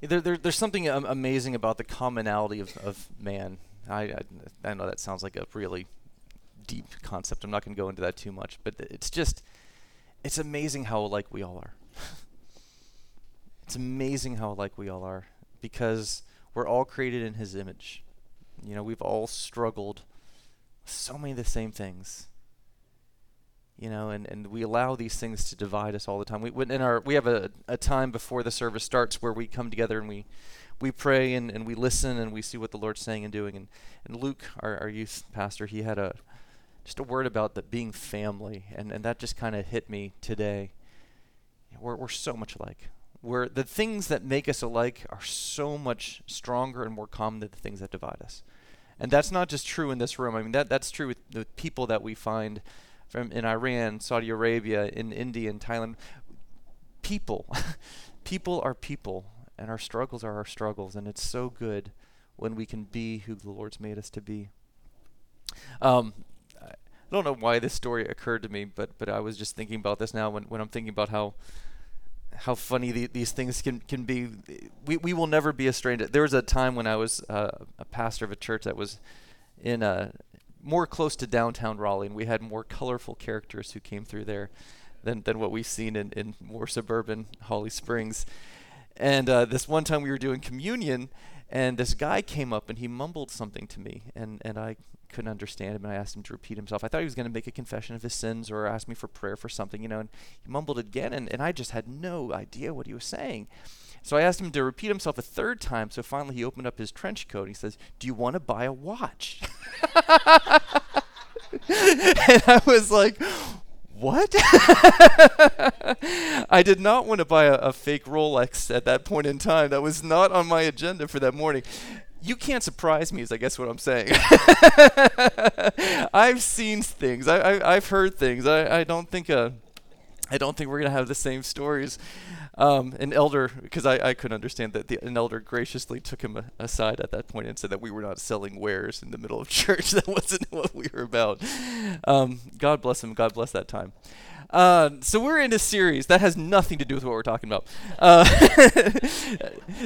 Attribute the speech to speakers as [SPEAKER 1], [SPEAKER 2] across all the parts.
[SPEAKER 1] there, there, there's something um, amazing about the commonality of, of man. I, I, I know that sounds like a really deep concept. I'm not going to go into that too much, but it's just it's amazing how alike we all are. it's amazing how alike we all are because we're all created in His image. You know, we've all struggled so many of the same things you know, and, and we allow these things to divide us all the time. We in our we have a, a time before the service starts where we come together and we we pray and, and we listen and we see what the Lord's saying and doing. And, and Luke, our, our youth pastor, he had a just a word about that being family, and, and that just kind of hit me today. We're we're so much alike. We're the things that make us alike are so much stronger and more common than the things that divide us. And that's not just true in this room. I mean that that's true with the people that we find from in Iran, Saudi Arabia, in India, in Thailand. People, people are people, and our struggles are our struggles, and it's so good when we can be who the Lord's made us to be. Um, I don't know why this story occurred to me, but but I was just thinking about this now when, when I'm thinking about how how funny the, these things can, can be. We, we will never be a stranger. There was a time when I was uh, a pastor of a church that was in a more close to downtown Raleigh, and we had more colorful characters who came through there than, than what we've seen in, in more suburban Holly Springs. And uh, this one time we were doing communion, and this guy came up and he mumbled something to me, and, and I couldn't understand him, and I asked him to repeat himself. I thought he was going to make a confession of his sins or ask me for prayer for something, you know, and he mumbled again, and, and I just had no idea what he was saying. So I asked him to repeat himself a third time. So finally he opened up his trench coat. And he says, Do you want to buy a watch? and I was like, what? I did not want to buy a, a, fake Rolex at that point in time. That was not on my agenda for that morning. You can't surprise me, is I guess what I'm saying. I've seen things. I, have heard things. I, I don't think uh, I don't think we're gonna have the same stories um, an elder, because I, I couldn't understand that, the, an elder graciously took him aside at that point and said that we were not selling wares in the middle of church. that wasn't what we were about. Um, God bless him. God bless that time. Uh, so we're in a series that has nothing to do with what we're talking about. Uh,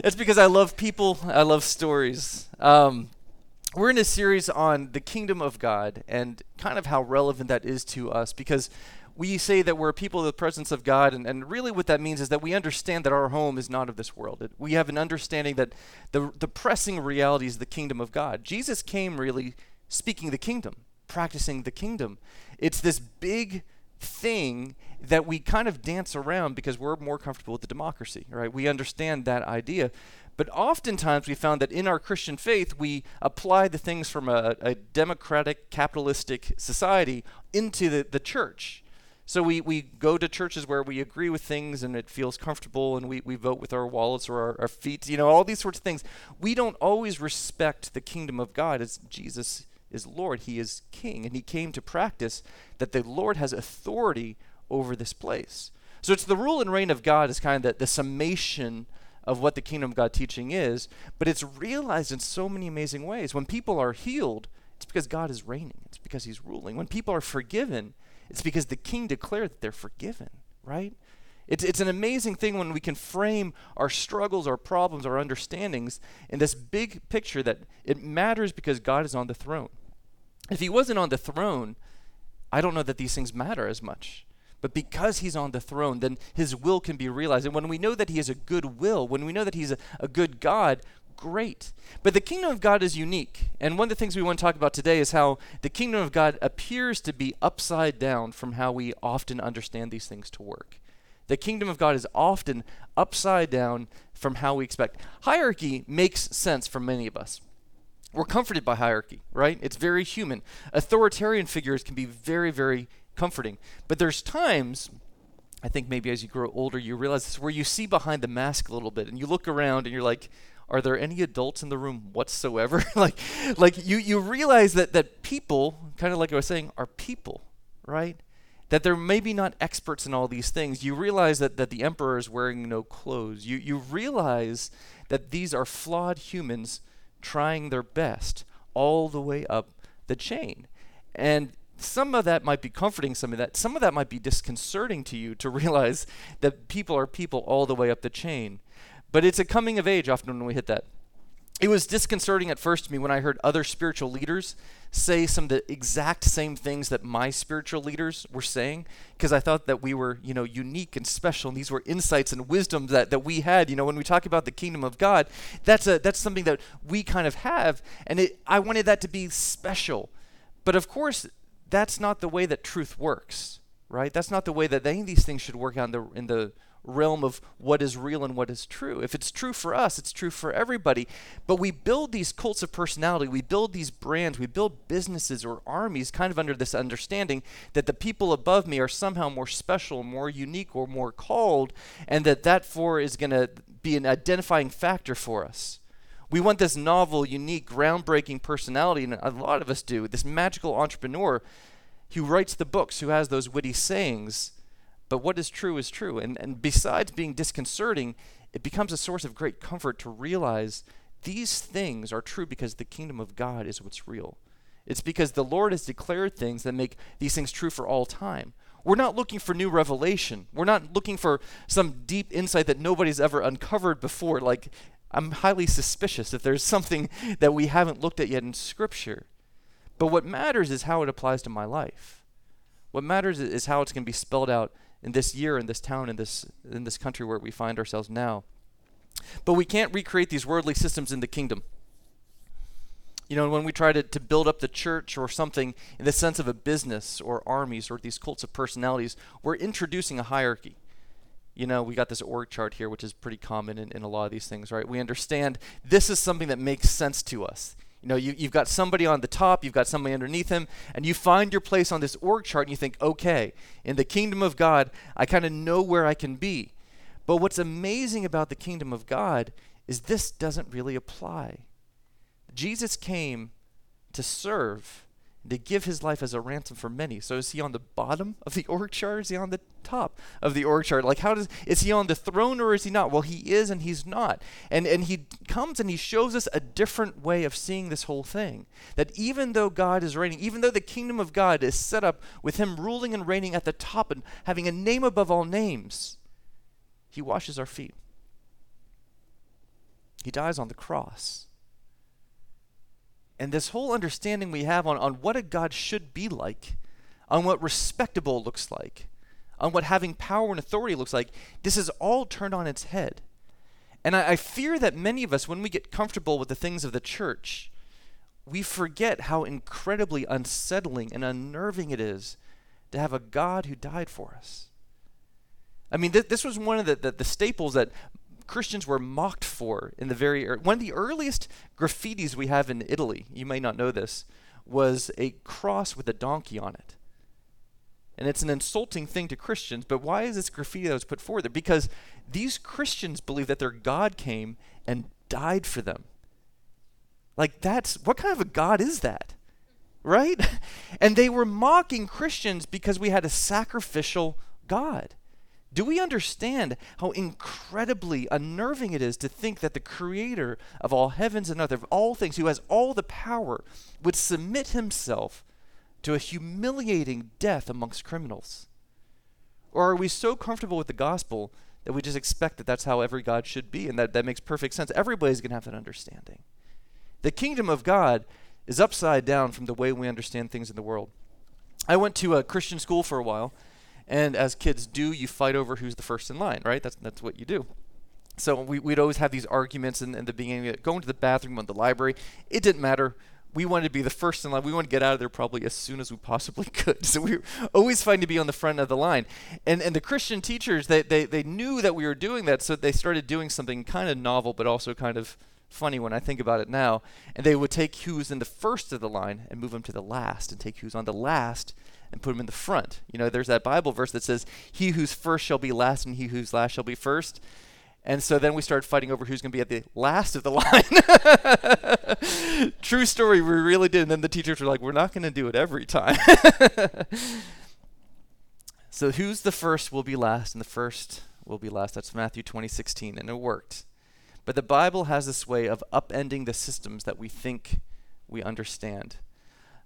[SPEAKER 1] it's because I love people. I love stories. Um, we're in a series on the kingdom of God and kind of how relevant that is to us because we say that we're people of the presence of God, and, and really what that means is that we understand that our home is not of this world. It, we have an understanding that the, the pressing reality is the kingdom of God. Jesus came really speaking the kingdom, practicing the kingdom. It's this big thing that we kind of dance around because we're more comfortable with the democracy, right? We understand that idea. But oftentimes we found that in our Christian faith, we apply the things from a, a democratic, capitalistic society into the, the church. So we, we go to churches where we agree with things and it feels comfortable and we, we vote with our wallets or our, our feet, you know, all these sorts of things. We don't always respect the kingdom of God as Jesus is Lord. He is King. And he came to practice that the Lord has authority over this place. So it's the rule and reign of God is kind of the, the summation of what the kingdom of God teaching is, but it's realized in so many amazing ways. When people are healed, it's because God is reigning. It's because he's ruling. When people are forgiven, it's because the king declared that they're forgiven, right? It's, it's an amazing thing when we can frame our struggles, our problems, our understandings in this big picture that it matters because God is on the throne. If he wasn't on the throne, I don't know that these things matter as much. But because he's on the throne, then his will can be realized. And when we know that he has a good will, when we know that he's a, a good God, great. But the kingdom of God is unique. And one of the things we want to talk about today is how the kingdom of God appears to be upside down from how we often understand these things to work. The kingdom of God is often upside down from how we expect. Hierarchy makes sense for many of us. We're comforted by hierarchy, right? It's very human. Authoritarian figures can be very, very comforting. But there's times I think maybe as you grow older, you realize this, where you see behind the mask a little bit and you look around and you're like, are there any adults in the room whatsoever? like, like you, you realize that, that people, kind of like I was saying, are people, right? That they're maybe not experts in all these things. You realize that, that the emperor is wearing no clothes. You, you realize that these are flawed humans trying their best all the way up the chain. And some of that might be comforting some of that some of that might be disconcerting to you to realize that people are people all the way up the chain But it's a coming of age often when we hit that. It was disconcerting at first to me when I heard other spiritual leaders say some of the exact same things that my spiritual leaders were saying because I thought that we were, you know, unique and special and these were insights and wisdom that, that we had, you know, when we talk about the kingdom of God, that's a that's something that we kind of have and it I wanted that to be special. But of course, that's not the way that truth works, right? That's not the way that any of these things should work in the in the realm of what is real and what is true. If it's true for us, it's true for everybody. But we build these cults of personality, we build these brands, we build businesses or armies kind of under this understanding that the people above me are somehow more special, more unique, or more called, and that that for is going to be an identifying factor for us. We want this novel, unique, groundbreaking personality, and a lot of us do, this magical entrepreneur who writes the books, who has those witty sayings but what is true is true. And, and besides being disconcerting, it becomes a source of great comfort to realize these things are true because the kingdom of God is what's real. It's because the Lord has declared things that make these things true for all time. We're not looking for new revelation. We're not looking for some deep insight that nobody's ever uncovered before. Like, I'm highly suspicious if there's something that we haven't looked at yet in Scripture. But what matters is how it applies to my life. What matters is how it's going to be spelled out in this year, in this town, in this in this country where we find ourselves now. But we can't recreate these worldly systems in the kingdom. You know, when we try to, to build up the church or something in the sense of a business or armies or these cults of personalities, we're introducing a hierarchy. You know, we got this org chart here, which is pretty common in, in a lot of these things, right? We understand this is something that makes sense to us. You know, you, you've got somebody on the top, you've got somebody underneath him, and you find your place on this org chart and you think, okay, in the kingdom of God, I kind of know where I can be. But what's amazing about the kingdom of God is this doesn't really apply. Jesus came to serve to give his life as a ransom for many. So is he on the bottom of the org chart? Is he on the top of the org chart? Like how does is he on the throne or is he not? Well, he is and he's not. And and he comes and he shows us a different way of seeing this whole thing. That even though God is reigning, even though the kingdom of God is set up with him ruling and reigning at the top and having a name above all names, he washes our feet. He dies on the cross and this whole understanding we have on, on what a God should be like, on what respectable looks like, on what having power and authority looks like, this is all turned on its head. And I, I fear that many of us, when we get comfortable with the things of the church, we forget how incredibly unsettling and unnerving it is to have a God who died for us. I mean, th- this was one of the, the, the, staples that Christians were mocked for in the very er- one of the earliest graffitis we have in Italy. You may not know this was a cross with a donkey on it. And it's an insulting thing to Christians, but why is this graffiti that was put forward there? Because these Christians believe that their God came and died for them. Like that's what kind of a God is that? Right? and they were mocking Christians because we had a sacrificial God. Do we understand how incredibly unnerving it is to think that the creator of all heavens and earth, of all things, who has all the power, would submit himself to a humiliating death amongst criminals? Or are we so comfortable with the gospel that we just expect that that's how every God should be and that that makes perfect sense? Everybody's going to have that understanding. The kingdom of God is upside down from the way we understand things in the world. I went to a Christian school for a while and as kids do, you fight over who's the first in line, right? That's that's what you do. So we, would always have these arguments in, in the beginning, going to the bathroom or the library. It didn't matter. We wanted to be the first in line. We wanted to get out of there probably as soon as we possibly could. So we were always fighting to be on the front of the line. And and the Christian teachers, they, they, they knew that we were doing that, so they started doing something kind of novel, but also kind of funny when I think about it now. And they would take who's in the first of the line and move them to the last, and take who's on the last and put him in the front. You know, there's that Bible verse that says, He who's first shall be last, and he who's last shall be first. And so then we started fighting over who's going to be at the last of the line. True story, we really did. And then the teachers were like, We're not going to do it every time. so who's the first will be last, and the first will be last. That's Matthew 20, 16, and it worked. But the Bible has this way of upending the systems that we think we understand.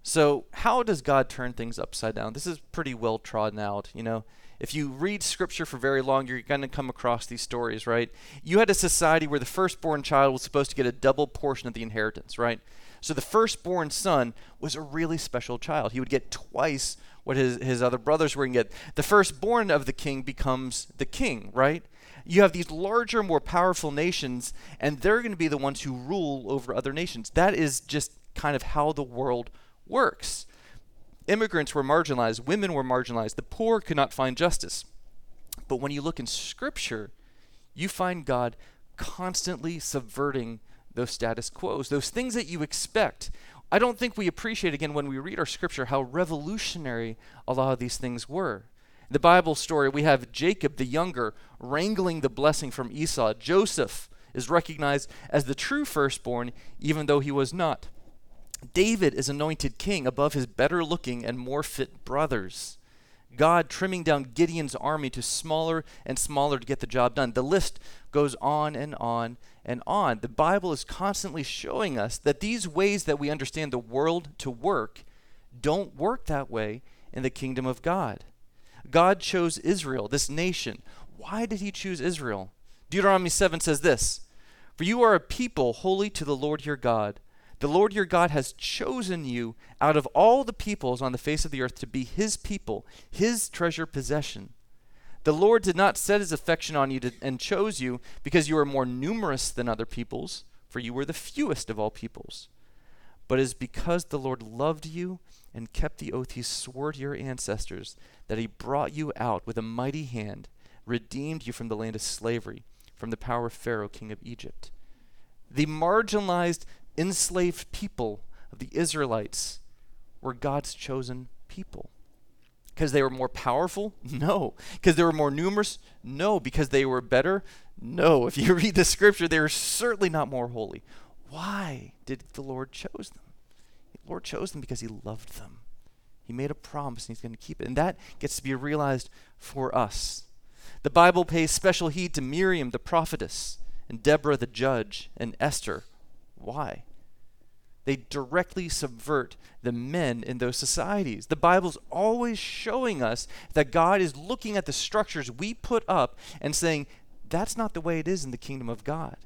[SPEAKER 1] So, how does God turn things upside down? This is pretty well trodden out. You know, If you read scripture for very long, you're going to come across these stories, right? You had a society where the firstborn child was supposed to get a double portion of the inheritance, right? So the firstborn son was a really special child. He would get twice what his, his other brothers were going to get. The firstborn of the king becomes the king, right? You have these larger, more powerful nations, and they're going to be the ones who rule over other nations. That is just kind of how the world works. Immigrants were marginalized, women were marginalized, the poor could not find justice. But when you look in Scripture, you find God constantly subverting those status quos, those things that you expect. I don't think we appreciate, again, when we read our Scripture, how revolutionary a lot of these things were. In the Bible story, we have Jacob the younger wrangling the blessing from Esau. Joseph is recognized as the true firstborn, even though he was not. David is anointed king above his better looking and more fit brothers. God trimming down Gideon's army to smaller and smaller to get the job done. The list goes on and on and on. The Bible is constantly showing us that these ways that we understand the world to work don't work that way in the kingdom of God. God chose Israel, this nation. Why did he choose Israel? Deuteronomy 7 says this For you are a people holy to the Lord your God. The Lord your God has chosen you out of all the peoples on the face of the earth to be his people, his treasure possession. The Lord did not set his affection on you to, and chose you because you were more numerous than other peoples, for you were the fewest of all peoples. But it is because the Lord loved you and kept the oath he swore to your ancestors that he brought you out with a mighty hand, redeemed you from the land of slavery, from the power of Pharaoh, king of Egypt. The marginalized enslaved people of the Israelites were God's chosen people. Because they were more powerful? No. Because they were more numerous? No. Because they were better? No. If you read the scripture, they were certainly not more holy. Why did the Lord chose them? The Lord chose them because he loved them. He made a promise and he's going to keep it. And that gets to be realized for us. The Bible pays special heed to Miriam, the prophetess, and Deborah, the judge, and Esther, why? They directly subvert the men in those societies. The Bible's always showing us that God is looking at the structures we put up and saying, that's not the way it is in the kingdom of God.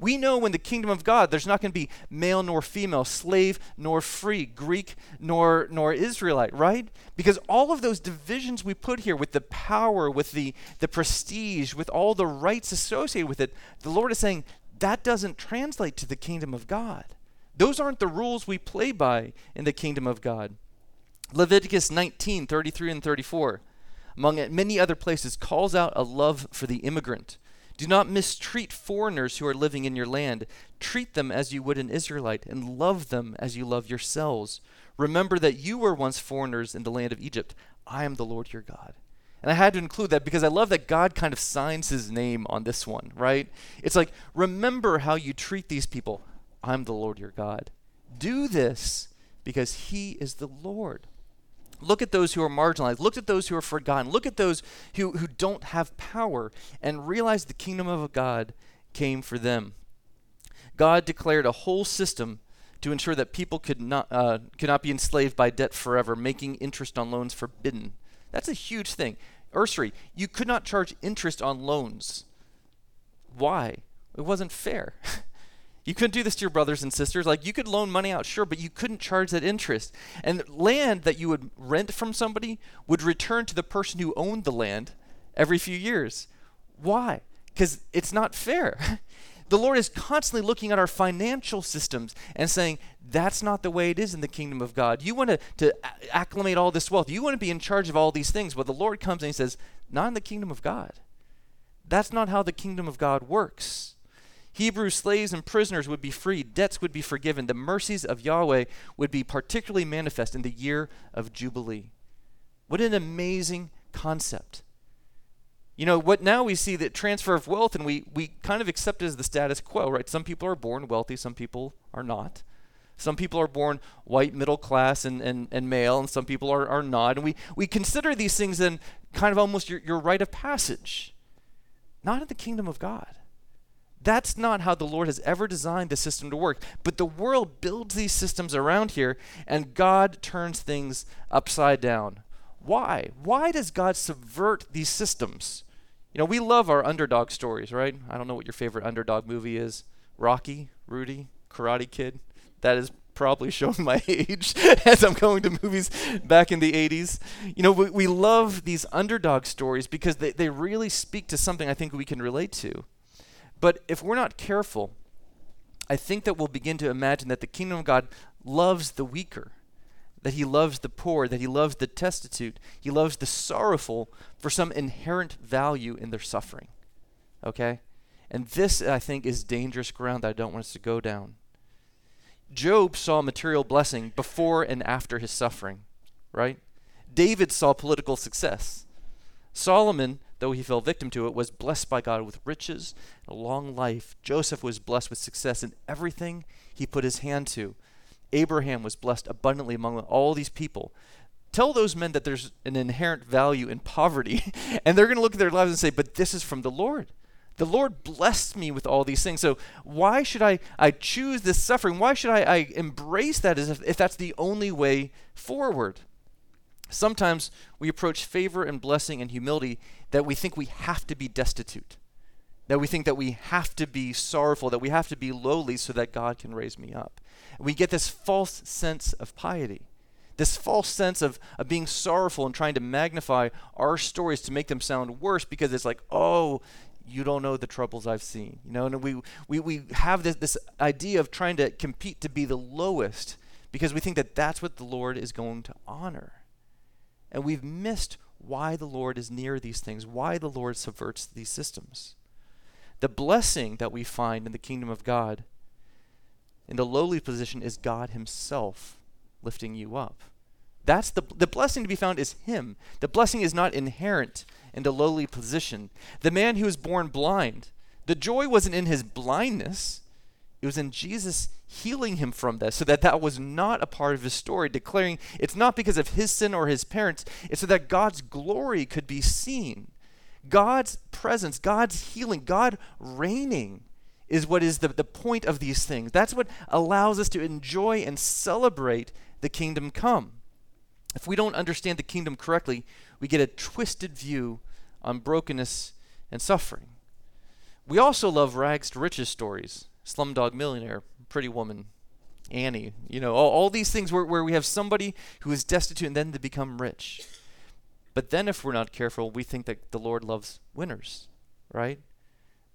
[SPEAKER 1] We know in the kingdom of God there's not going to be male nor female, slave nor free, Greek nor nor Israelite, right? Because all of those divisions we put here with the power, with the the prestige, with all the rights associated with it, the Lord is saying that doesn't translate to the kingdom of God. Those aren't the rules we play by in the kingdom of God. Leviticus 19, 33 and 34, among many other places, calls out a love for the immigrant. Do not mistreat foreigners who are living in your land. Treat them as you would an Israelite, and love them as you love yourselves. Remember that you were once foreigners in the land of Egypt. I am the Lord your God. And I had to include that because I love that God kind of signs his name on this one, right? It's like, remember how you treat these people. I'm the Lord your God. Do this because he is the Lord. Look at those who are marginalized. Look at those who are forgotten. Look at those who, who don't have power and realize the kingdom of God came for them. God declared a whole system to ensure that people could not, uh, could not be enslaved by debt forever, making interest on loans forbidden. That's a huge thing. Usury, you could not charge interest on loans. Why? It wasn't fair. you couldn't do this to your brothers and sisters. Like, you could loan money out, sure, but you couldn't charge that interest. And land that you would rent from somebody would return to the person who owned the land every few years. Why? Because it's not fair. the Lord is constantly looking at our financial systems and saying, that's not the way it is in the kingdom of God. You want to, to acclimate all this wealth. You want to be in charge of all these things. But the Lord comes and he says, not in the kingdom of God. That's not how the kingdom of God works. Hebrew slaves and prisoners would be freed, debts would be forgiven, the mercies of Yahweh would be particularly manifest in the year of Jubilee. What an amazing concept. You know, what now we see that transfer of wealth and we, we kind of accept it as the status quo, right? Some people are born wealthy, some people are not. Some people are born white, middle class, and, and, and male, and some people are, are not. And we, we consider these things then kind of almost your, your rite of passage. Not in the kingdom of God. That's not how the Lord has ever designed the system to work. But the world builds these systems around here, and God turns things upside down. Why? Why does God subvert these systems? You know, we love our underdog stories, right? I don't know what your favorite underdog movie is. Rocky, Rudy, Karate Kid. That is probably showing my age as I'm going to movies back in the 80s. You know, we, we love these underdog stories because they, they really speak to something I think we can relate to. But if we're not careful, I think that we'll begin to imagine that the kingdom of God loves the weaker, that he loves the poor, that he loves the destitute, he loves the sorrowful for some inherent value in their suffering. Okay? And this, I think, is dangerous ground that I don't want us to go down. Job saw material blessing before and after his suffering, right? David saw political success. Solomon, though he fell victim to it, was blessed by God with riches and a long life. Joseph was blessed with success in everything he put his hand to. Abraham was blessed abundantly among all these people. Tell those men that there's an inherent value in poverty, and they're going to look at their lives and say, But this is from the Lord. The Lord blessed me with all these things. So why should I, I choose this suffering? Why should I, I embrace that as if, if that's the only way forward? Sometimes we approach favor and blessing and humility that we think we have to be destitute, that we think that we have to be sorrowful, that we have to be lowly so that God can raise me up. We get this false sense of piety, this false sense of, of being sorrowful and trying to magnify our stories to make them sound worse because it's like, oh, you don't know the troubles I've seen. You know, and we, we, we have this, this idea of trying to compete to be the lowest because we think that that's what the Lord is going to honor. And we've missed why the Lord is near these things, why the Lord subverts these systems. The blessing that we find in the kingdom of God in the lowly position is God Himself lifting you up. That's the, the blessing to be found is Him. The blessing is not inherent in the lowly position. The man who was born blind, the joy wasn't in his blindness, it was in Jesus healing him from that, so that that was not a part of his story, declaring it's not because of his sin or his parents, it's so that God's glory could be seen. God's presence, God's healing, God reigning is what is the, the point of these things. That's what allows us to enjoy and celebrate the kingdom come. If we don't understand the kingdom correctly, we get a twisted view on brokenness and suffering. We also love rags to riches stories Slumdog Millionaire, Pretty Woman, Annie, you know, all, all these things where, where we have somebody who is destitute and then they become rich. But then, if we're not careful, we think that the Lord loves winners, right?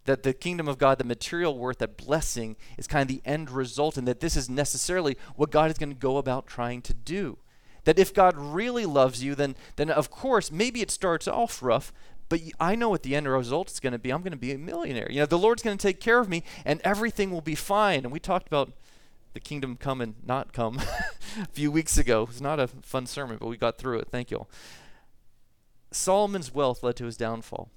[SPEAKER 1] That the kingdom of God, the material worth, that blessing is kind of the end result, and that this is necessarily what God is going to go about trying to do. That if God really loves you, then, then of course, maybe it starts off rough, but I know what the end result is going to be. I'm going to be a millionaire. You know, the Lord's going to take care of me, and everything will be fine. And we talked about the kingdom come and not come a few weeks ago. It was not a fun sermon, but we got through it. Thank you. All. Solomon's wealth led to his downfall.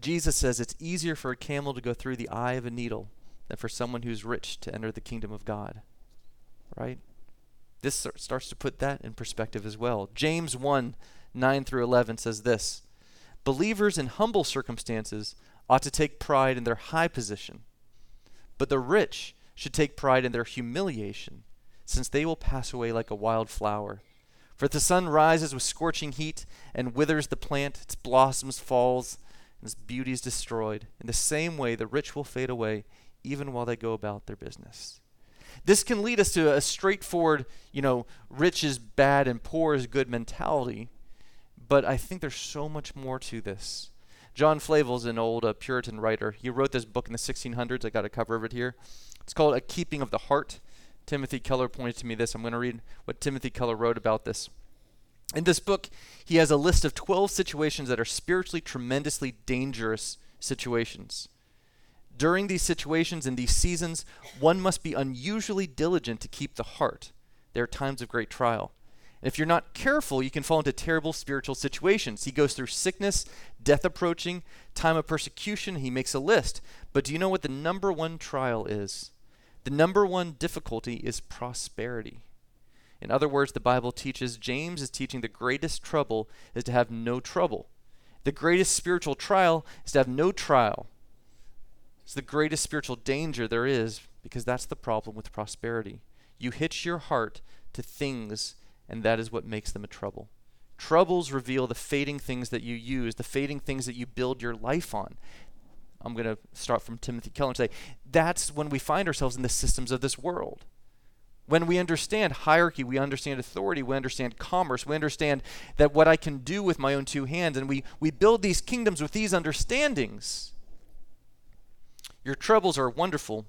[SPEAKER 1] Jesus says it's easier for a camel to go through the eye of a needle than for someone who's rich to enter the kingdom of God. Right? This starts to put that in perspective as well. James 1 9 through 11 says this Believers in humble circumstances ought to take pride in their high position, but the rich should take pride in their humiliation, since they will pass away like a wild flower. For if the sun rises with scorching heat and withers the plant, its blossoms falls, and its beauty is destroyed. In the same way, the rich will fade away, even while they go about their business. This can lead us to a straightforward, you know, rich is bad and poor is good mentality. But I think there's so much more to this. John Flavel's an old uh, Puritan writer. He wrote this book in the 1600s. I got a cover of it here. It's called A Keeping of the Heart. Timothy Keller pointed to me this. I'm going to read what Timothy Keller wrote about this. In this book, he has a list of 12 situations that are spiritually tremendously dangerous situations. During these situations and these seasons, one must be unusually diligent to keep the heart. There are times of great trial. And if you're not careful, you can fall into terrible spiritual situations. He goes through sickness, death approaching, time of persecution. He makes a list. But do you know what the number one trial is? The number one difficulty is prosperity. In other words, the Bible teaches, James is teaching the greatest trouble is to have no trouble. The greatest spiritual trial is to have no trial. It's the greatest spiritual danger there is because that's the problem with prosperity. You hitch your heart to things, and that is what makes them a trouble. Troubles reveal the fading things that you use, the fading things that you build your life on. I'm going to start from Timothy Keller and say that's when we find ourselves in the systems of this world. When we understand hierarchy, we understand authority, we understand commerce, we understand that what I can do with my own two hands, and we, we build these kingdoms with these understandings. Your troubles are wonderful,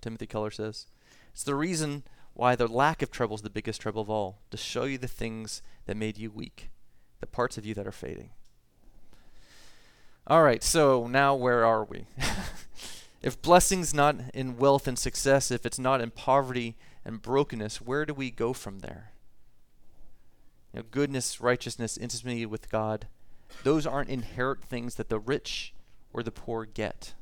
[SPEAKER 1] Timothy Keller says. It's the reason why the lack of trouble is the biggest trouble of all, to show you the things that made you weak, the parts of you that are fading. All right, so now where are we? if blessing's not in wealth and success, if it's not in poverty and brokenness, where do we go from there? You know, goodness, righteousness, intimacy with God, those aren't inherent things that the rich or the poor get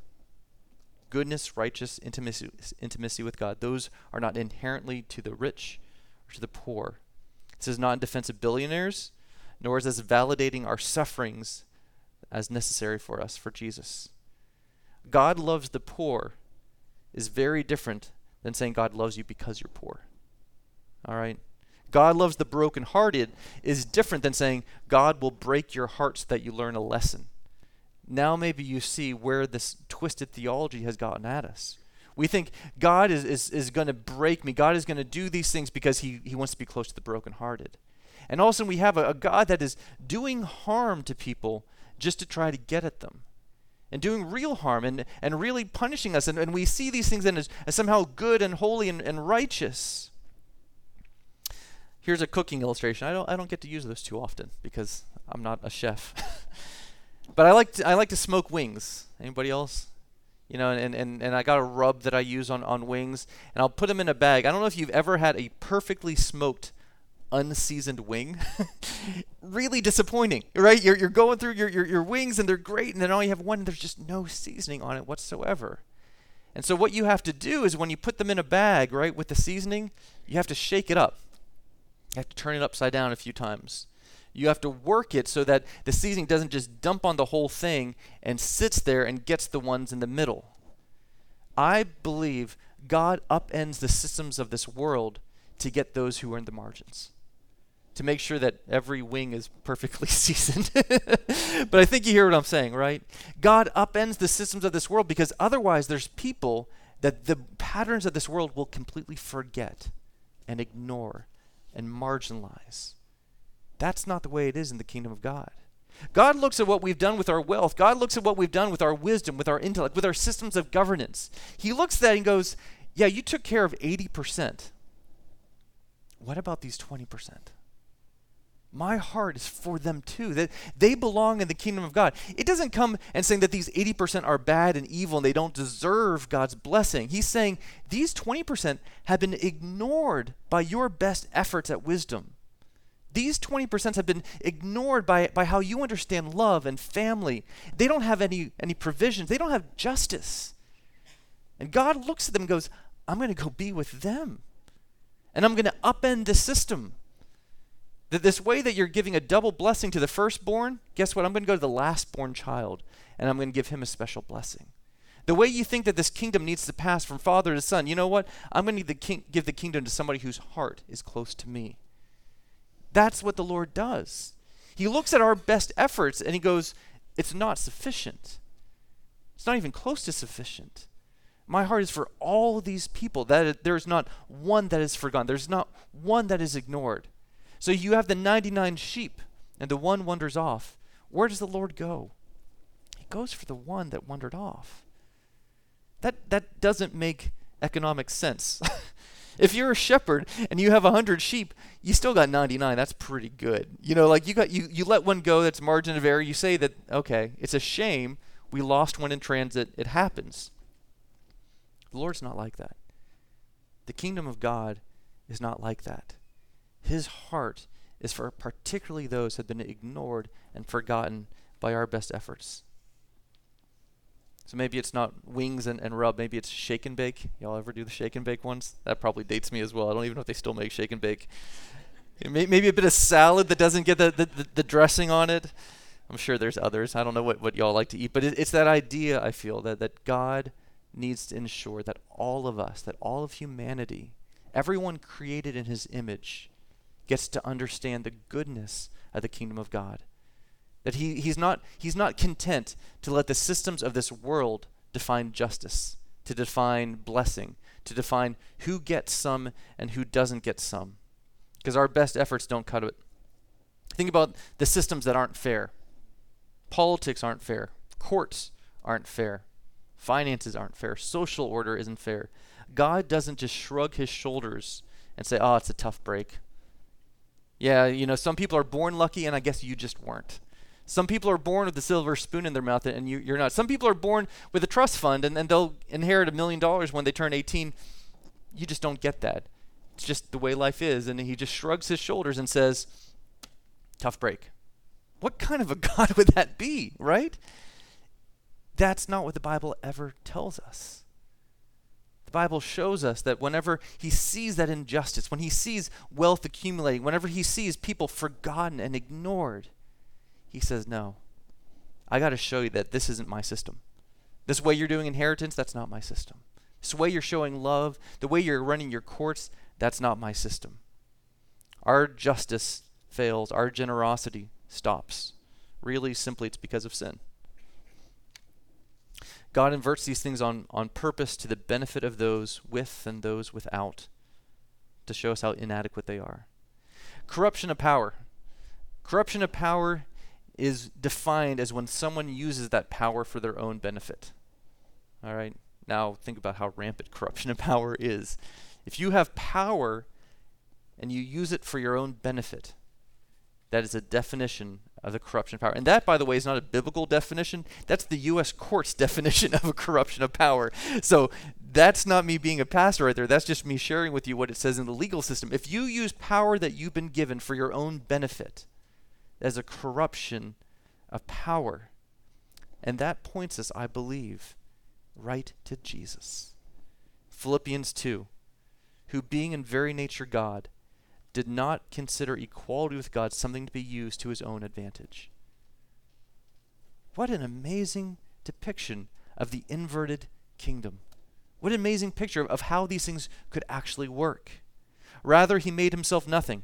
[SPEAKER 1] goodness, righteous, intimacy, intimacy with God, those are not inherently to the rich or to the poor. This is not in defense of billionaires, nor is this validating our sufferings as necessary for us, for Jesus. God loves the poor is very different than saying God loves you because you're poor. All right? God loves the brokenhearted is different than saying God will break your heart so that you learn a lesson now maybe you see where this twisted theology has gotten at us. We think God is, is, is going to break me. God is going to do these things because he, he wants to be close to the brokenhearted. And also, we have a, a God that is doing harm to people just to try to get at them and doing real harm and, and really punishing us. And, and we see these things as, as somehow good and holy and, and righteous. Here's a cooking illustration. I don't, I don't get to use this too often because I'm not a chef. But I like to, I like to smoke wings. Anybody else? You know, and, and, and I got a rub that I use on, on wings, and I'll put them in a bag. I don't know if you've ever had a perfectly smoked, unseasoned wing. really disappointing, right? You're, you're going through your, your, your wings, and they're great, and then all you have one, and there's just no seasoning on it whatsoever. And so what you have to do is when you put them in a bag, right, with the seasoning, you have to shake it up. You have to turn it upside down a few times. You have to work it so that the seasoning doesn't just dump on the whole thing and sits there and gets the ones in the middle. I believe God upends the systems of this world to get those who are in the margins. To make sure that every wing is perfectly seasoned. but I think you hear what I'm saying, right? God upends the systems of this world because otherwise there's people that the patterns of this world will completely forget and ignore and marginalize. That's not the way it is in the kingdom of God. God looks at what we've done with our wealth. God looks at what we've done with our wisdom, with our intellect, with our systems of governance. He looks at that and goes, Yeah, you took care of 80%. What about these 20%? My heart is for them too. That they belong in the kingdom of God. It doesn't come and saying that these 80% are bad and evil and they don't deserve God's blessing. He's saying these 20% have been ignored by your best efforts at wisdom. These 20% have been ignored by, by how you understand love and family. They don't have any, any provisions, they don't have justice. And God looks at them and goes, I'm going to go be with them. And I'm going to upend the system. That this way that you're giving a double blessing to the firstborn, guess what? I'm going to go to the lastborn child and I'm going to give him a special blessing. The way you think that this kingdom needs to pass from father to son, you know what? I'm going to king- give the kingdom to somebody whose heart is close to me. That's what the Lord does. He looks at our best efforts and he goes, It's not sufficient. It's not even close to sufficient. My heart is for all these people. That there is not one that is forgotten. There's not one that is ignored. So you have the 99 sheep, and the one wanders off. Where does the Lord go? He goes for the one that wandered off. That that doesn't make economic sense. If you're a shepherd and you have 100 sheep, you still got 99. That's pretty good. You know, like you got you you let one go that's margin of error. You say that okay, it's a shame we lost one in transit. It happens. The Lord's not like that. The kingdom of God is not like that. His heart is for particularly those who have been ignored and forgotten by our best efforts. So maybe it's not wings and, and rub, maybe it's shake and bake. Y'all ever do the shake and bake ones? That probably dates me as well. I don't even know if they still make shake and bake. maybe a bit of salad that doesn't get the, the, the, the, dressing on it. I'm sure there's others. I don't know what, what y'all like to eat, but it, it's that idea, I feel, that, that God needs to ensure that all of us, that all of humanity, everyone created in his image, gets to understand the goodness of the kingdom of God. That he, he's, not, he's not content to let the systems of this world define justice, to define blessing, to define who gets some and who doesn't get some. Because our best efforts don't cut it. Think about the systems that aren't fair. Politics aren't fair. Courts aren't fair. Finances aren't fair. Social order isn't fair. God doesn't just shrug his shoulders and say, oh, it's a tough break. Yeah, you know, some people are born lucky, and I guess you just weren't. Some people are born with a silver spoon in their mouth and you, you're not. Some people are born with a trust fund and, and they'll inherit a million dollars when they turn 18. You just don't get that. It's just the way life is. And he just shrugs his shoulders and says, tough break. What kind of a God would that be, right? That's not what the Bible ever tells us. The Bible shows us that whenever he sees that injustice, when he sees wealth accumulating, whenever he sees people forgotten and ignored, he says, No, I got to show you that this isn't my system. This way you're doing inheritance, that's not my system. This way you're showing love, the way you're running your courts, that's not my system. Our justice fails, our generosity stops. Really, simply, it's because of sin. God inverts these things on, on purpose to the benefit of those with and those without, to show us how inadequate they are. Corruption of power. Corruption of power is defined as when someone uses that power for their own benefit. All right? Now think about how rampant corruption of power is. If you have power and you use it for your own benefit, that is a definition of the corruption of power. And that, by the way, is not a biblical definition. That's the U.S. court's definition of a corruption of power. So that's not me being a pastor right there. That's just me sharing with you what it says in the legal system. If you use power that you've been given for your own benefit, as a corruption of power. And that points us, I believe, right to Jesus. Philippians 2 Who, being in very nature God, did not consider equality with God something to be used to his own advantage. What an amazing depiction of the inverted kingdom. What an amazing picture of, how these things could actually work. Rather, he made himself nothing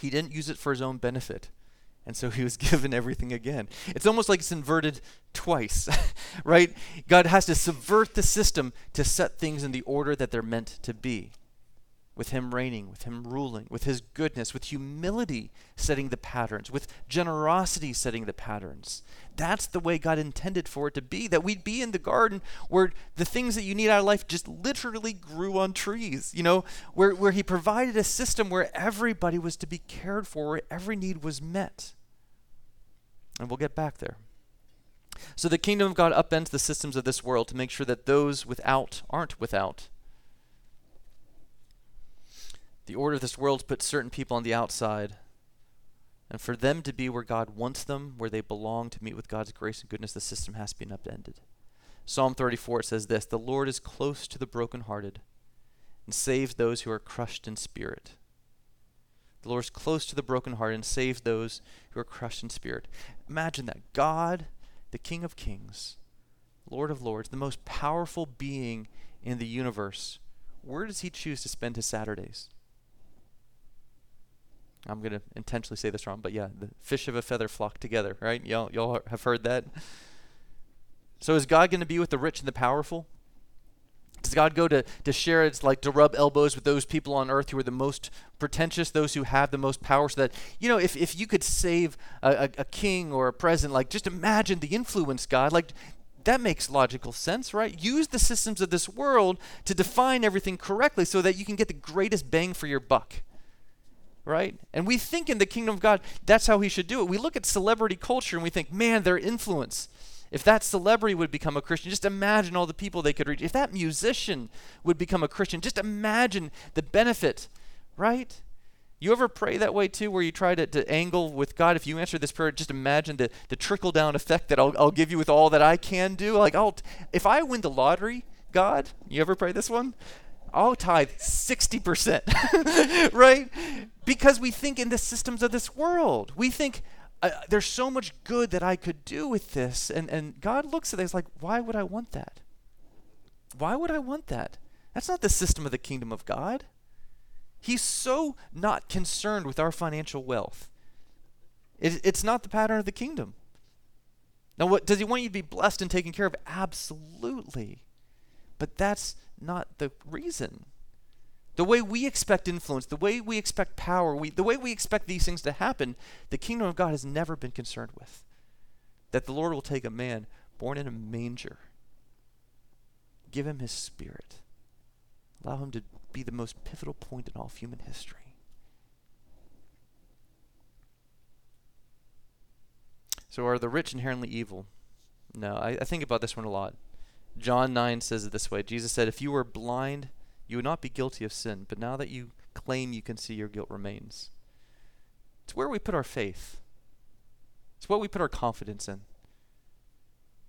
[SPEAKER 1] he didn't use it for his own benefit. And so he was given everything again. It's almost like it's inverted twice, right? God has to subvert the system to set things in the order that they're meant to be with him reigning, with him ruling, with his goodness, with humility setting the patterns, with generosity setting the patterns. That's the way God intended for it to be, that we'd be in the garden where the things that you need out of life just literally grew on trees, you know, where, where he provided a system where everybody was to be cared for, where every need was met. And we'll get back there. So the kingdom of God upends the systems of this world to make sure that those without aren't without the order of this world puts certain people on the outside. And for them to be where God wants them, where they belong to meet with God's grace and goodness, the system has to be upended. Psalm 34 says this The Lord is close to the brokenhearted and saves those who are crushed in spirit. The Lord is close to the brokenhearted and saves those who are crushed in spirit. Imagine that. God, the King of Kings, Lord of Lords, the most powerful being in the universe, where does he choose to spend his Saturdays? I'm to intentionally say this wrong, but yeah, the fish of a feather flock together, right? Y'all, y'all have heard that. So is God to be with the rich and the powerful? Does God go to, to share it's like to rub elbows with those people on earth who are the most pretentious, those who have the most power, so that, you know, if, if you could save a, a, a king or a president, like just imagine the influence, God. Like that makes logical sense, right? Use the systems of this world to define everything correctly so that you can get the greatest bang for your buck right? And we think in the kingdom of God, that's how he should do it. We look at celebrity culture and we think, man, their influence. If that celebrity would become a Christian, just imagine all the people they could reach. If that musician would become a Christian, just imagine the benefit, right? You ever pray that way too, where you try to, to angle with God? If you answer this prayer, just imagine the, the trickle down effect that I'll, I'll give you with all that I can do. Like, I'll, if I win the lottery, God, you ever pray this one? I'll tithe 60%, right? Because we think in the systems of this world. We think uh, there's so much good that I could do with this. And, and God looks at this like, why would I want that? Why would I want that? That's not the system of the kingdom of God. He's so not concerned with our financial wealth. It, it's not the pattern of the kingdom. Now, what does he want you to be blessed and taken care of? Absolutely. But that's not the reason. The way we expect influence, the way we expect power, we, the way we expect these things to happen, the kingdom of God has never been concerned with. That the Lord will take a man born in a manger, give him his spirit, allow him to be the most pivotal point in all of human history. So, are the rich inherently evil? No, I, I think about this one a lot. John 9 says it this way Jesus said, If you were blind, you would not be guilty of sin, but now that you claim you can see, your guilt remains. It's where we put our faith, it's what we put our confidence in.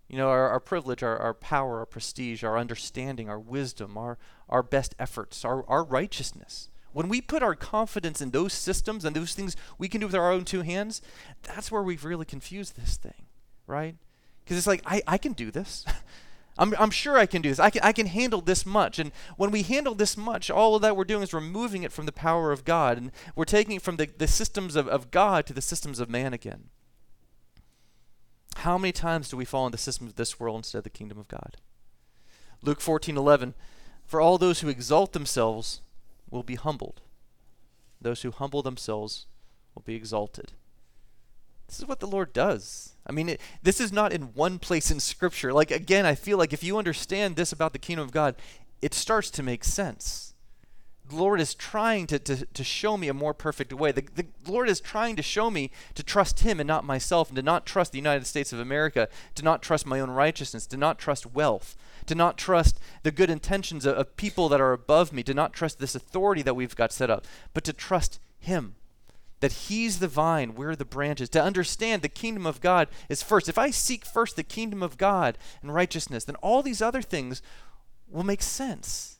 [SPEAKER 1] You know, our, our privilege, our, our power, our prestige, our understanding, our wisdom, our, our best efforts, our, our righteousness. When we put our confidence in those systems and those things we can do with our own two hands, that's where we've really confused this thing, right? Because it's like, I, I can do this. I'm, I'm sure I can do this. I can, I can handle this much. And when we handle this much, all of that we're doing is removing it from the power of God. And we're taking it from the, the systems of, of God to the systems of man again. How many times do we fall into the systems of this world instead of the kingdom of God? Luke 14:11 For all those who exalt themselves will be humbled. Those who humble themselves will be exalted. This is what the Lord does. I mean, it, this is not in one place in Scripture. Like, again, I feel like if you understand this about the kingdom of God, it starts to make sense the Lord is trying to, to, to show me a more perfect way. The, the Lord is trying to show me to trust Him and not myself, and to not trust the United States of America, to not trust my own righteousness, to not trust wealth, to not trust the good intentions of, of people that are above me, to not trust this authority that we've got set up, but to trust Him. That He's the vine, we're the branches. To understand the kingdom of God is first. If I seek first the kingdom of God and righteousness, then all these other things will make sense.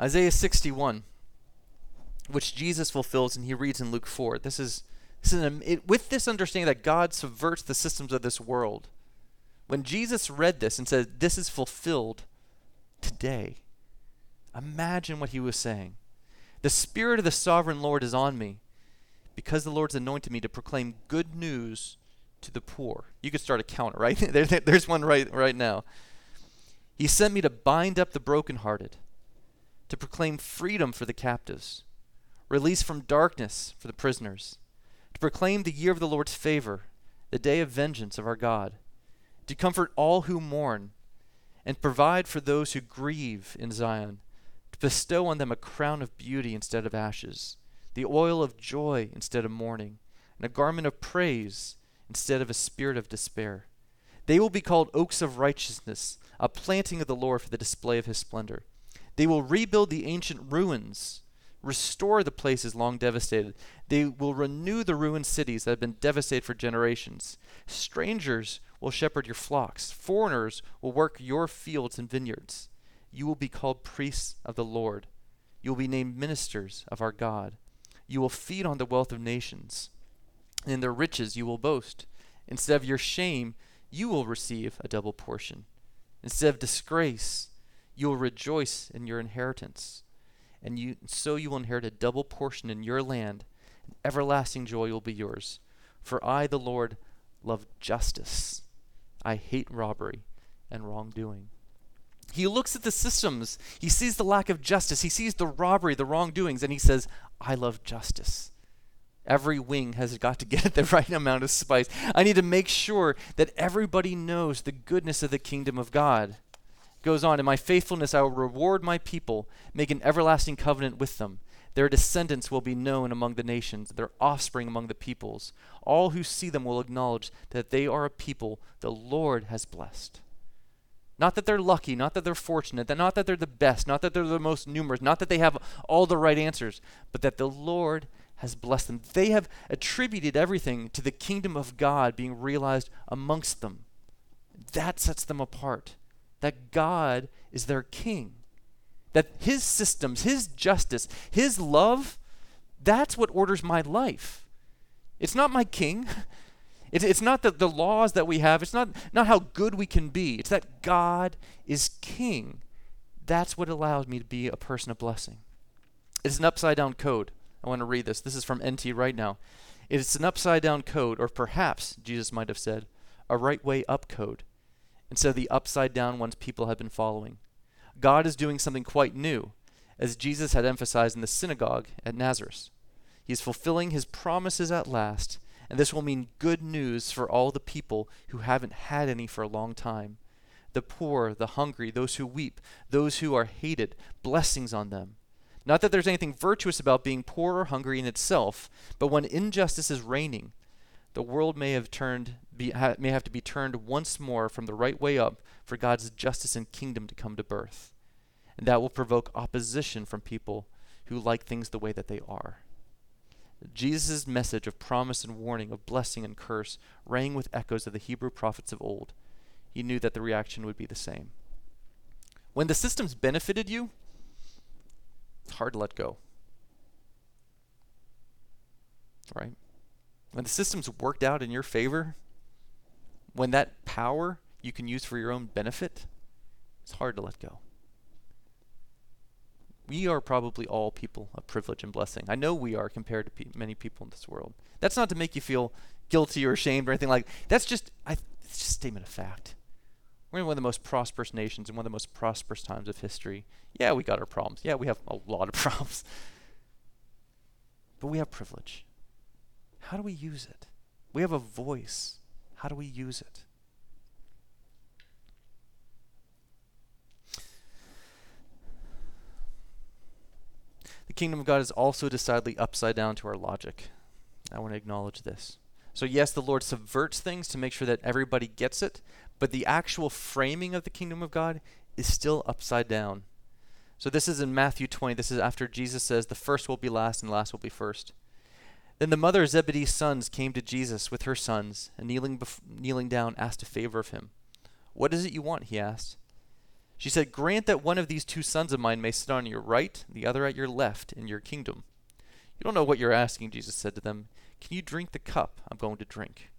[SPEAKER 1] Isaiah 61, which Jesus fulfills and he reads in Luke 4. This is, this is an, it, with this understanding that God subverts the systems of this world. When Jesus read this and said, This is fulfilled today, imagine what he was saying. The Spirit of the sovereign Lord is on me because the Lord's anointed me to proclaim good news to the poor. You could start a counter, right? there, there's one right, right now. He sent me to bind up the brokenhearted to proclaim freedom for the captives, release from darkness for the prisoners, to proclaim the year of the Lord's favor, the day of vengeance of our God, to comfort all who mourn, and provide for those who grieve in Zion, bestow on them a crown of beauty instead of ashes, the oil of joy instead of mourning, and a garment of praise instead of a spirit of despair. They will be called oaks of righteousness, a planting of the Lord for the display of his splendor. They will rebuild the ancient ruins, restore the places long devastated. They will renew the ruined cities that have been devastated for generations. Strangers will shepherd your flocks, foreigners will work your fields and vineyards. You will be called priests of the Lord. You will be named ministers of our God. You will feed on the wealth of nations. And in their riches you will boast. Instead of your shame, you will receive a double portion. Instead of disgrace, you will rejoice in your inheritance, and you, so you will inherit a double portion in your land, and everlasting joy will be yours. For I, the Lord, love justice. I hate robbery and wrongdoing. He looks at the systems. He sees the lack of justice. He sees the robbery, the wrongdoings, and he says, I love justice. Every wing has got to get the right amount of spice. I need to make sure that everybody knows the goodness of the kingdom of God goes on, In my faithfulness I will reward my people, make an everlasting covenant with them. Their descendants will be known among the nations, their offspring among the peoples. All who see them will acknowledge that they are a people the Lord has blessed. Not that they're lucky, not that they're fortunate, that not that they're the best, not that they're the most numerous, not that they have all the right answers, but that the Lord has blessed them. They have attributed everything to the kingdom of God being realized amongst them. That sets them apart. That God is their king. That his systems, his justice, his love, that's what orders my life. It's not my king. It's, it's not the, the laws that we have. It's not, not how good we can be. It's that God is king. That's what allows me to be a person of blessing. It's an upside down code. I want to read this. This is from N.T. Wright now. It's an upside down code, or perhaps, Jesus might have said, a right way up code, instead of the upside down ones people have been following. God is doing something quite new, as Jesus had emphasized in the synagogue at Nazareth. He is fulfilling his promises at last, and this will mean good news for all the people who haven't had any for a long time the poor, the hungry, those who weep, those who are hated, blessings on them. Not that there's anything virtuous about being poor or hungry in itself, but when injustice is reigning, the world may have turned be, ha, may have to be turned once more from the right way up for God's justice and kingdom to come to birth. And that will provoke opposition from people who like things the way that they are. Jesus' message of promise and warning, of blessing and curse, rang with echoes of the Hebrew prophets of old. He knew that the reaction would be the same. When the systems benefited you, it's hard to let go. Right? When the systems worked out in your favor, when that power you can use for your own benefit, it's hard to let go we are probably all people of privilege and blessing. I know we are compared to pe- many people in this world. That's not to make you feel guilty or ashamed or anything like. That's just I, it's just a statement of fact. We're in one of the most prosperous nations and one of the most prosperous times of history. Yeah, we got our problems. Yeah, we have a lot of problems. But we have privilege. How do we use it? We have a voice. How do we use it? The kingdom of God is also decidedly upside down to our logic. I want to acknowledge this. So, yes, the Lord subverts things to make sure that everybody gets it, but the actual framing of the kingdom of God is still upside down. So, this is in Matthew 20. This is after Jesus says, The first will be last, and last will be first. Then the mother of Zebedee's sons came to Jesus with her sons, and kneeling, bef- kneeling down, asked a favor of him. What is it you want? he asked. She said, Grant that one of these two sons of mine may sit on your right, the other at your left, in your kingdom. You don't know what you're asking, Jesus said to them. Can you drink the cup I'm going to drink?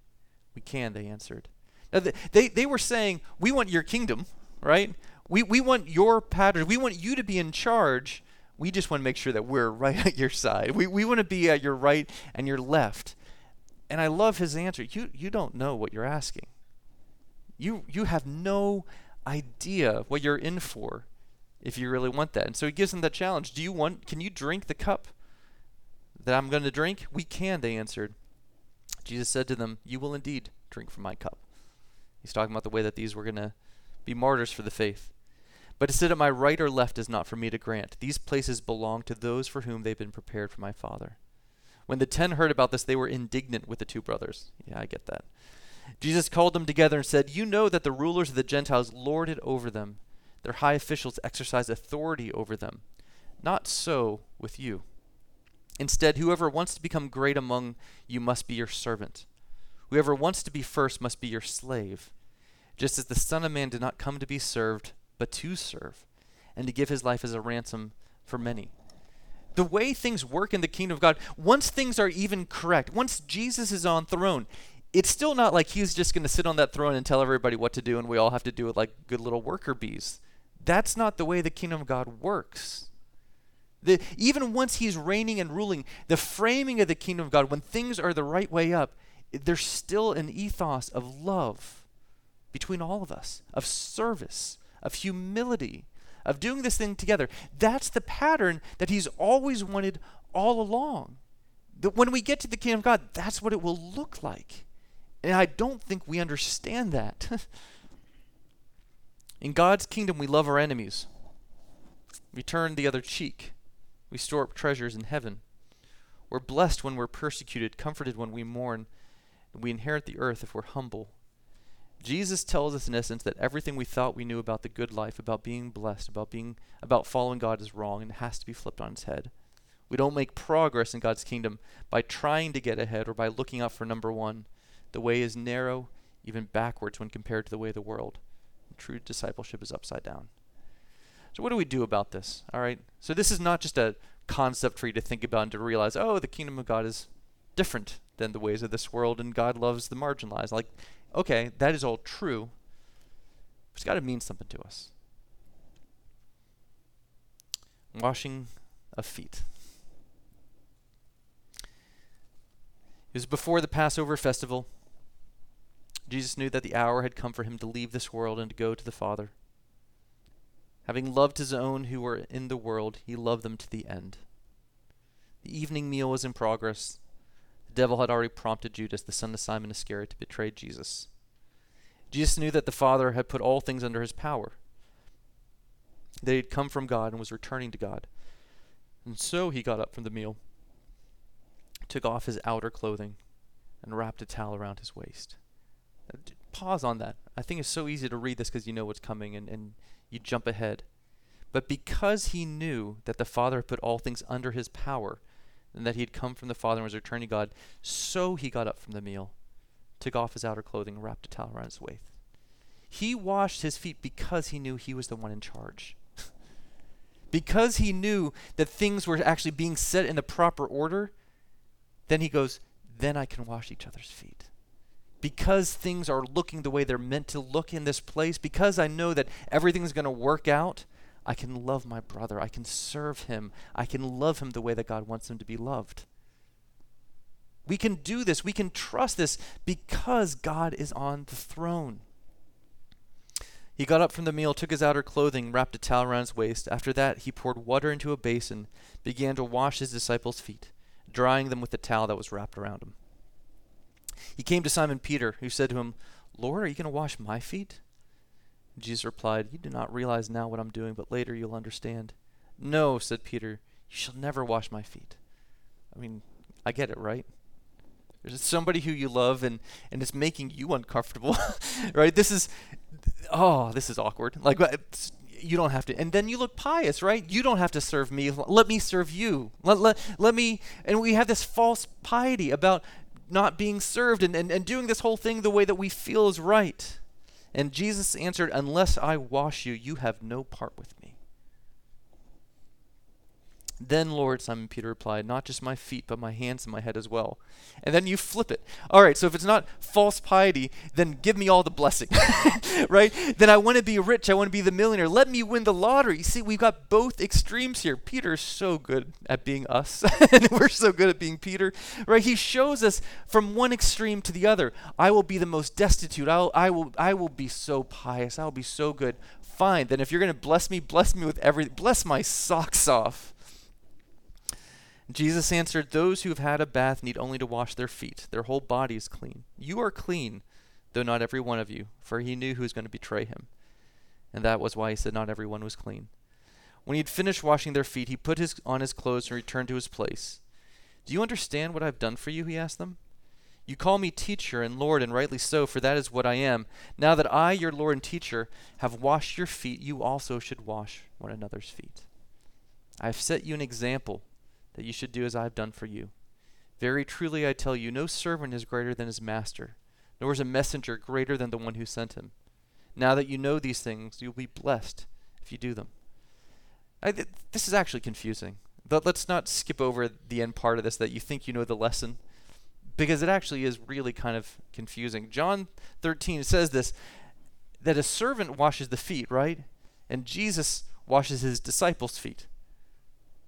[SPEAKER 1] We can, they answered. Now, they, they were saying, We want your kingdom, right? We, we want your pattern. We want you to be in charge. We just want to make sure that we're right at your side. We, we want to be at your right and your left. And I love his answer. You, you don't know what you're asking. You, you have no idea what you're in for if you really want that. And so he gives them that challenge. Do you want can you drink the cup that I'm going to drink? We can, they answered. Jesus said to them, You will indeed drink from my cup. He's talking about the way that these were going to be martyrs for the faith. But to sit at my right or left is not for me to grant. These places belong to those for whom they've been prepared for my Father. When the ten heard about this, they were indignant with the two brothers. Yeah, I get that. Jesus called them together and said, You know that the rulers of the Gentiles lord it over them, their high officials exercise authority over them. Not so with you. Instead, whoever wants to become great among you must be your servant. Whoever wants to be first must be your slave, just as the Son of Man did not come to be served, but to serve, and to give his life as a ransom for many. The way things work in the kingdom of God, once things are even correct, once Jesus is on throne, it's still not like he's just going to sit on that throne and tell everybody what to do and we all have to do it like good little worker bees. That's not the way the kingdom of God works. The, even once he's reigning and ruling, the framing of the kingdom of God, when things are the right way up, there's still an ethos of love between all of us, of service, of humility, of doing this thing together. That's the pattern that he's always wanted all along. That when we get to the kingdom of God, that's what it will look like. And I don't think we understand that. In God's kingdom, we love our enemies. We turn the other cheek. We store up treasures in heaven. We're blessed when we're persecuted, comforted when we mourn. We inherit the earth if we're humble. Jesus tells us in essence that everything we thought we knew about the good life, about being blessed, about being about following God is wrong and has to be flipped on its head. We don't make progress in God's kingdom by trying to get ahead or by looking out for number 1. The way is narrow, even backwards when compared to the way of the world. True discipleship is upside down. So what do we do about this? All right. So this is not just a concept for you to think about and to realize, oh, the kingdom of God is different than the ways of this world and God loves the marginalized. Like okay, that is all true. It's got to mean something to us. Washing of feet. It was before the Passover festival. Jesus knew that the hour had come for him to leave this world and to go to the Father. Having loved his own who were in the world, he loved them to the end. The evening meal was in progress. The devil had already prompted Judas, the son of Simon Iscariot, to betray Jesus. Jesus knew that the Father had put all things under his power, They had come from God and was returning to God. And so he got up from the meal, took off his outer clothing, and wrapped a towel around his waist. Pause on that. I think it's so easy to read this because you know what's coming and, and you jump ahead. But because he knew that the Father had put all things under his power, and that he had come from the Father and was returning to God, so he got up from the meal, took off his outer clothing, wrapped a towel around his waist. He washed his feet because he knew he was the one in charge. because he knew that things were actually being set in the proper order, then he goes, Then I can wash each other's feet. Because things are looking the way they're meant to look in this place, because I know that everything's going to work out, I can love my brother. I can serve him. I can love him the way that God wants him to be loved. We can do this. We can trust this because God is on the throne. He got up from the meal, took his outer clothing, wrapped a towel around his waist. After that, he poured water into a basin, began to wash his disciples' feet, drying them with the towel that was wrapped around him. He came to Simon Peter, who said to him, Lord, are you going to wash my feet? Jesus replied, You do not realize now what I'm doing, but later you'll understand. No, said Peter, you shall never wash my feet. I mean, I get it, right? There's somebody who you love and, and it's making you uncomfortable, right? This is, oh, this is awkward. Like, uh, you don't have to. And then you look pious, right? You don't have to serve me. Let me serve you. Let, let, let me, and we have this false piety about not being served and, and, and doing this whole thing the way that we feel is right. And Jesus answered, Unless I wash you, you have no part with me. Then, Lord, Simon Peter replied, Not just my feet, but my hands and my head as well. And then you flip it. All right, so if it's not false piety, then give me all the blessing, right? Then I want to be rich. I want to be the millionaire. Let me win the lottery. You see, we've got both extremes here. Peter's so good at being us, and we're so good at being Peter, right? He shows us from one extreme to the other. I will be the most destitute. I'll, I, will, I will be so pious. I will be so good. Fine. Then if you're going to bless me, bless me with everything. Bless my socks off Jesus answered, Those who have had a bath need only to wash their feet. Their whole body is clean. You are clean, though not every one of you, for he knew who was going to betray him. And that was why he said not everyone was clean. When he had finished washing their feet, he put his, on his clothes and returned to his place. Do you understand what I've done for you? He asked them. You call me teacher and Lord, and rightly so, for that is what I am. Now that I, your Lord and teacher, have washed your feet, you also should wash one another's feet. I have set you an example that you should do as I have done for you. Very truly I tell you, no servant is greater than his master, nor is a messenger greater than the one who sent him. Now that you know these things, you'll be blessed if you do them. I, th- this is actually confusing. But let's not skip over the end part of this that you think you know the lesson, because it actually is really kind of confusing. John 13 says this that a servant washes the feet, right? And Jesus washes his disciples' feet.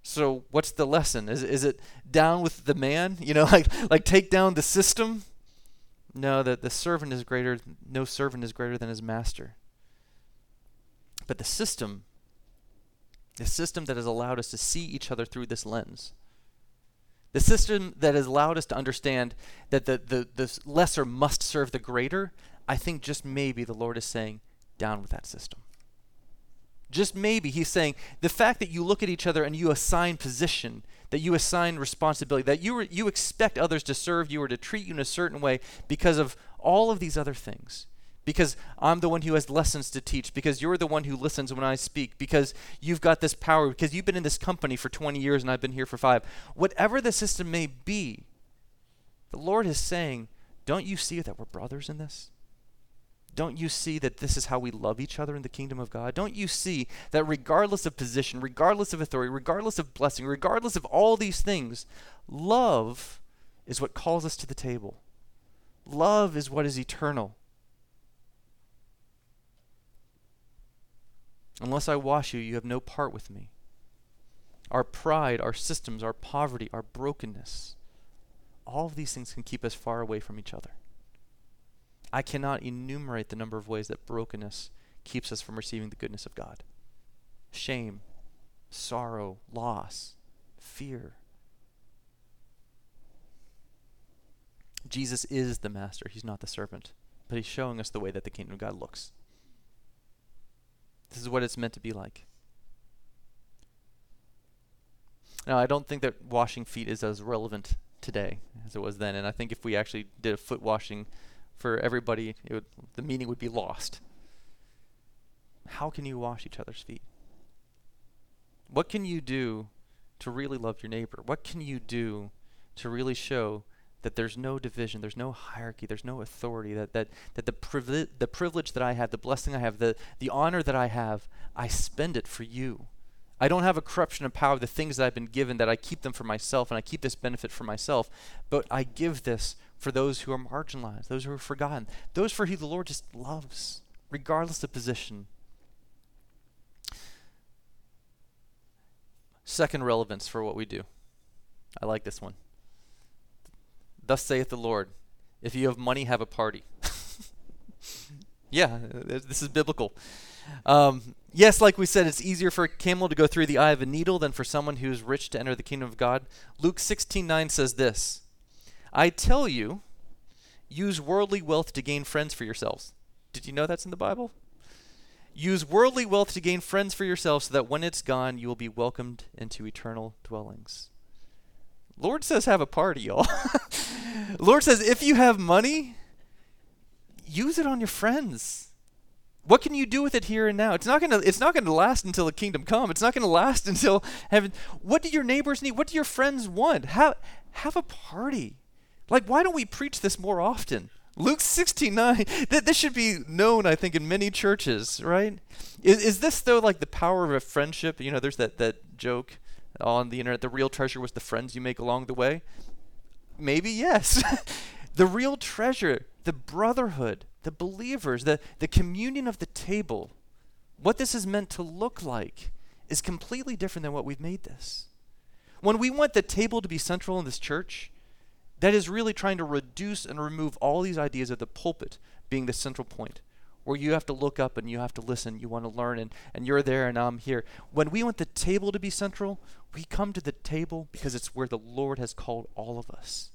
[SPEAKER 1] So what's the lesson? Is is it down with the man? You know, like like take down the system? No, that the servant is greater no servant is greater than his master. But the system the system that has allowed us to see each other through this lens. The system that has allowed us to understand that the, the, the lesser must serve the greater, I think just maybe the Lord is saying, down with that system just maybe he's saying the fact that you look at each other and you assign position, that you assign responsibility, that you, re- you expect others to serve you or to treat you in a certain way because of all of these other things, because I'm the one who has lessons to teach, because you're the one who listens when I speak, because you've got this power, because you've been in this company for 20 years and I've been here for five. Whatever the system may be, the Lord is saying, Don't you see that we're brothers in this? Don't you see that this is how we love each other in the kingdom of God? Don't you see that regardless of position, regardless of authority, regardless of blessing, regardless of all these things, love is what calls us to the table? Love is what is eternal. Unless I wash you, you have no part with me. Our pride, our systems, our poverty, our brokenness, all of these things can keep us far away from each other. I cannot enumerate the number of ways that brokenness keeps us from receiving the goodness of God shame, sorrow, loss, fear. Jesus is the master, he's not the servant, but he's showing us the way that the kingdom of God looks. This is what it's meant to be like. Now, I don't think that washing feet is as relevant today as it was then, and I think if we actually did a foot washing for everybody, would, the meaning would be lost. How can you wash each other's feet? What can you do to really love your neighbor? What can you do to really show that there's no division, there's no hierarchy, there's no authority, that, that, that the, privilege, the privilege that I have, the blessing I have, the, the honor that I have, I spend it for you. I don't have a corruption of power, the things that I've been given, that I keep them for myself and I keep this benefit for myself, but I give this for those who are marginalized, those who are forgotten, those for whom the Lord just loves, regardless of position. Second relevance for what we do. I like this one. Thus saith the Lord, if you have money, have a party. yeah, this is biblical. Um, yes, like we said, it's easier for a camel to go through the eye of a needle than for someone who is rich to enter the kingdom of God. Luke 16:9 says this: "I tell you, use worldly wealth to gain friends for yourselves." Did you know that's in the Bible? Use worldly wealth to gain friends for yourselves so that when it's gone, you will be welcomed into eternal dwellings. Lord says have a party, y'all. Lord says if you have money, use it on your friends. What can you do with it here and now? It's not gonna it's not gonna last until the kingdom come. It's not gonna last until heaven. What do your neighbors need? What do your friends want? Have have a party. Like why don't we preach this more often? Luke 69. That this should be known, I think, in many churches, right? Is, is this though like the power of a friendship? You know, there's that that joke on the internet. The real treasure was the friends you make along the way. Maybe yes. the real treasure, the brotherhood, the believers, the, the communion of the table, what this is meant to look like is completely different than what we've made this. When we want the table to be central in this church, that is really trying to reduce and remove all these ideas of the pulpit being the central point where you have to look up and you have to listen, you want to learn, and, and you're there and I'm here. When we want the table to be central, we come to the table because it's where the Lord has called all of us.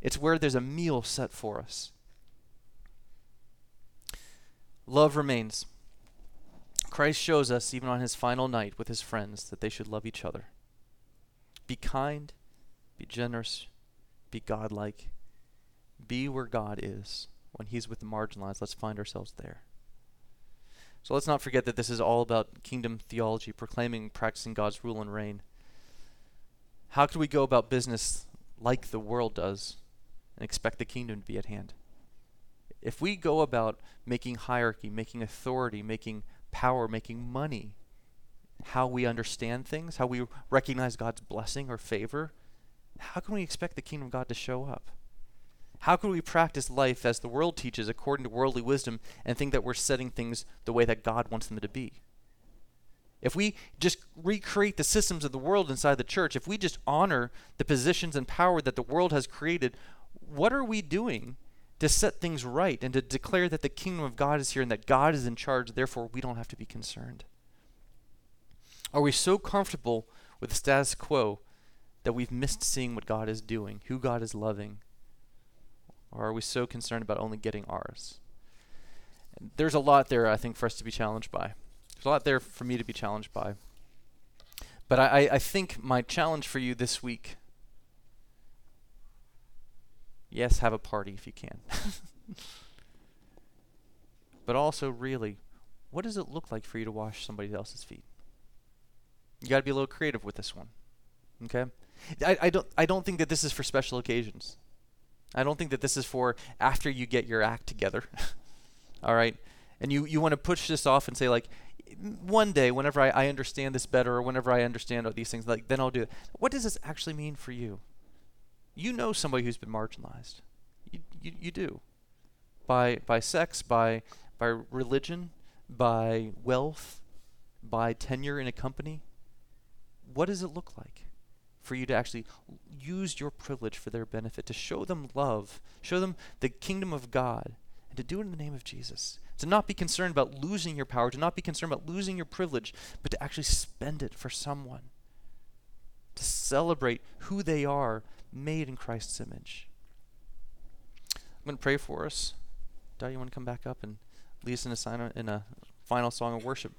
[SPEAKER 1] It's where there's a meal set for us. Love remains. Christ shows us, even on his final night with his friends, that they should love each other. Be kind, be generous, be godlike, be where God is. When he's with the marginalized, let's find ourselves there. So let's not forget that this is all about kingdom theology, proclaiming, practicing God's rule and reign. How could we go about business like the world does and expect the kingdom to be at hand? If we go about making hierarchy, making authority, making power, making money, how we understand things, how we recognize God's blessing or favor, how can we expect the kingdom of God to show up? How can we practice life as the world teaches according to worldly wisdom and think that we're setting things the way that God wants them to be? If we just recreate the systems of the world inside the church, if we just honor the positions and power that the world has created, what are we doing to set things right and to declare that the kingdom of God is here and that God is in charge, therefore we don't have to be concerned? Are we so comfortable with the status quo that we've missed seeing what God is doing, who God is loving, or are we so concerned about only getting ours? There's a lot there, I think, for us to be challenged by. There's a lot there for me to be challenged by. But I, I think my challenge for you this week yes, have a party if you can. but also really, what does it look like for you to wash somebody else's feet? You got to be a little creative with this one. Okay? I, I don't I don't think that this is for special occasions. I don't think that this is for after you get your act together. All right? And you, you want to push this off and say like one day whenever I, I understand this better or whenever I understand all these things like then I'll do it. What does this actually mean for you? You know somebody who's been marginalized. You, you, you do. By by sex, by by religion, by wealth, by tenure in a company. What does it look like? For you to actually use your privilege for their benefit, to show them love, show them the kingdom of God, and to do it in the name of Jesus. To not be concerned about losing your power, to not be concerned about losing your privilege, but to actually spend it for someone. To celebrate who they are, made in Christ's image. I'm going to pray for us. Dad, you want to come back up and lead us in a, sign, in a final song of worship?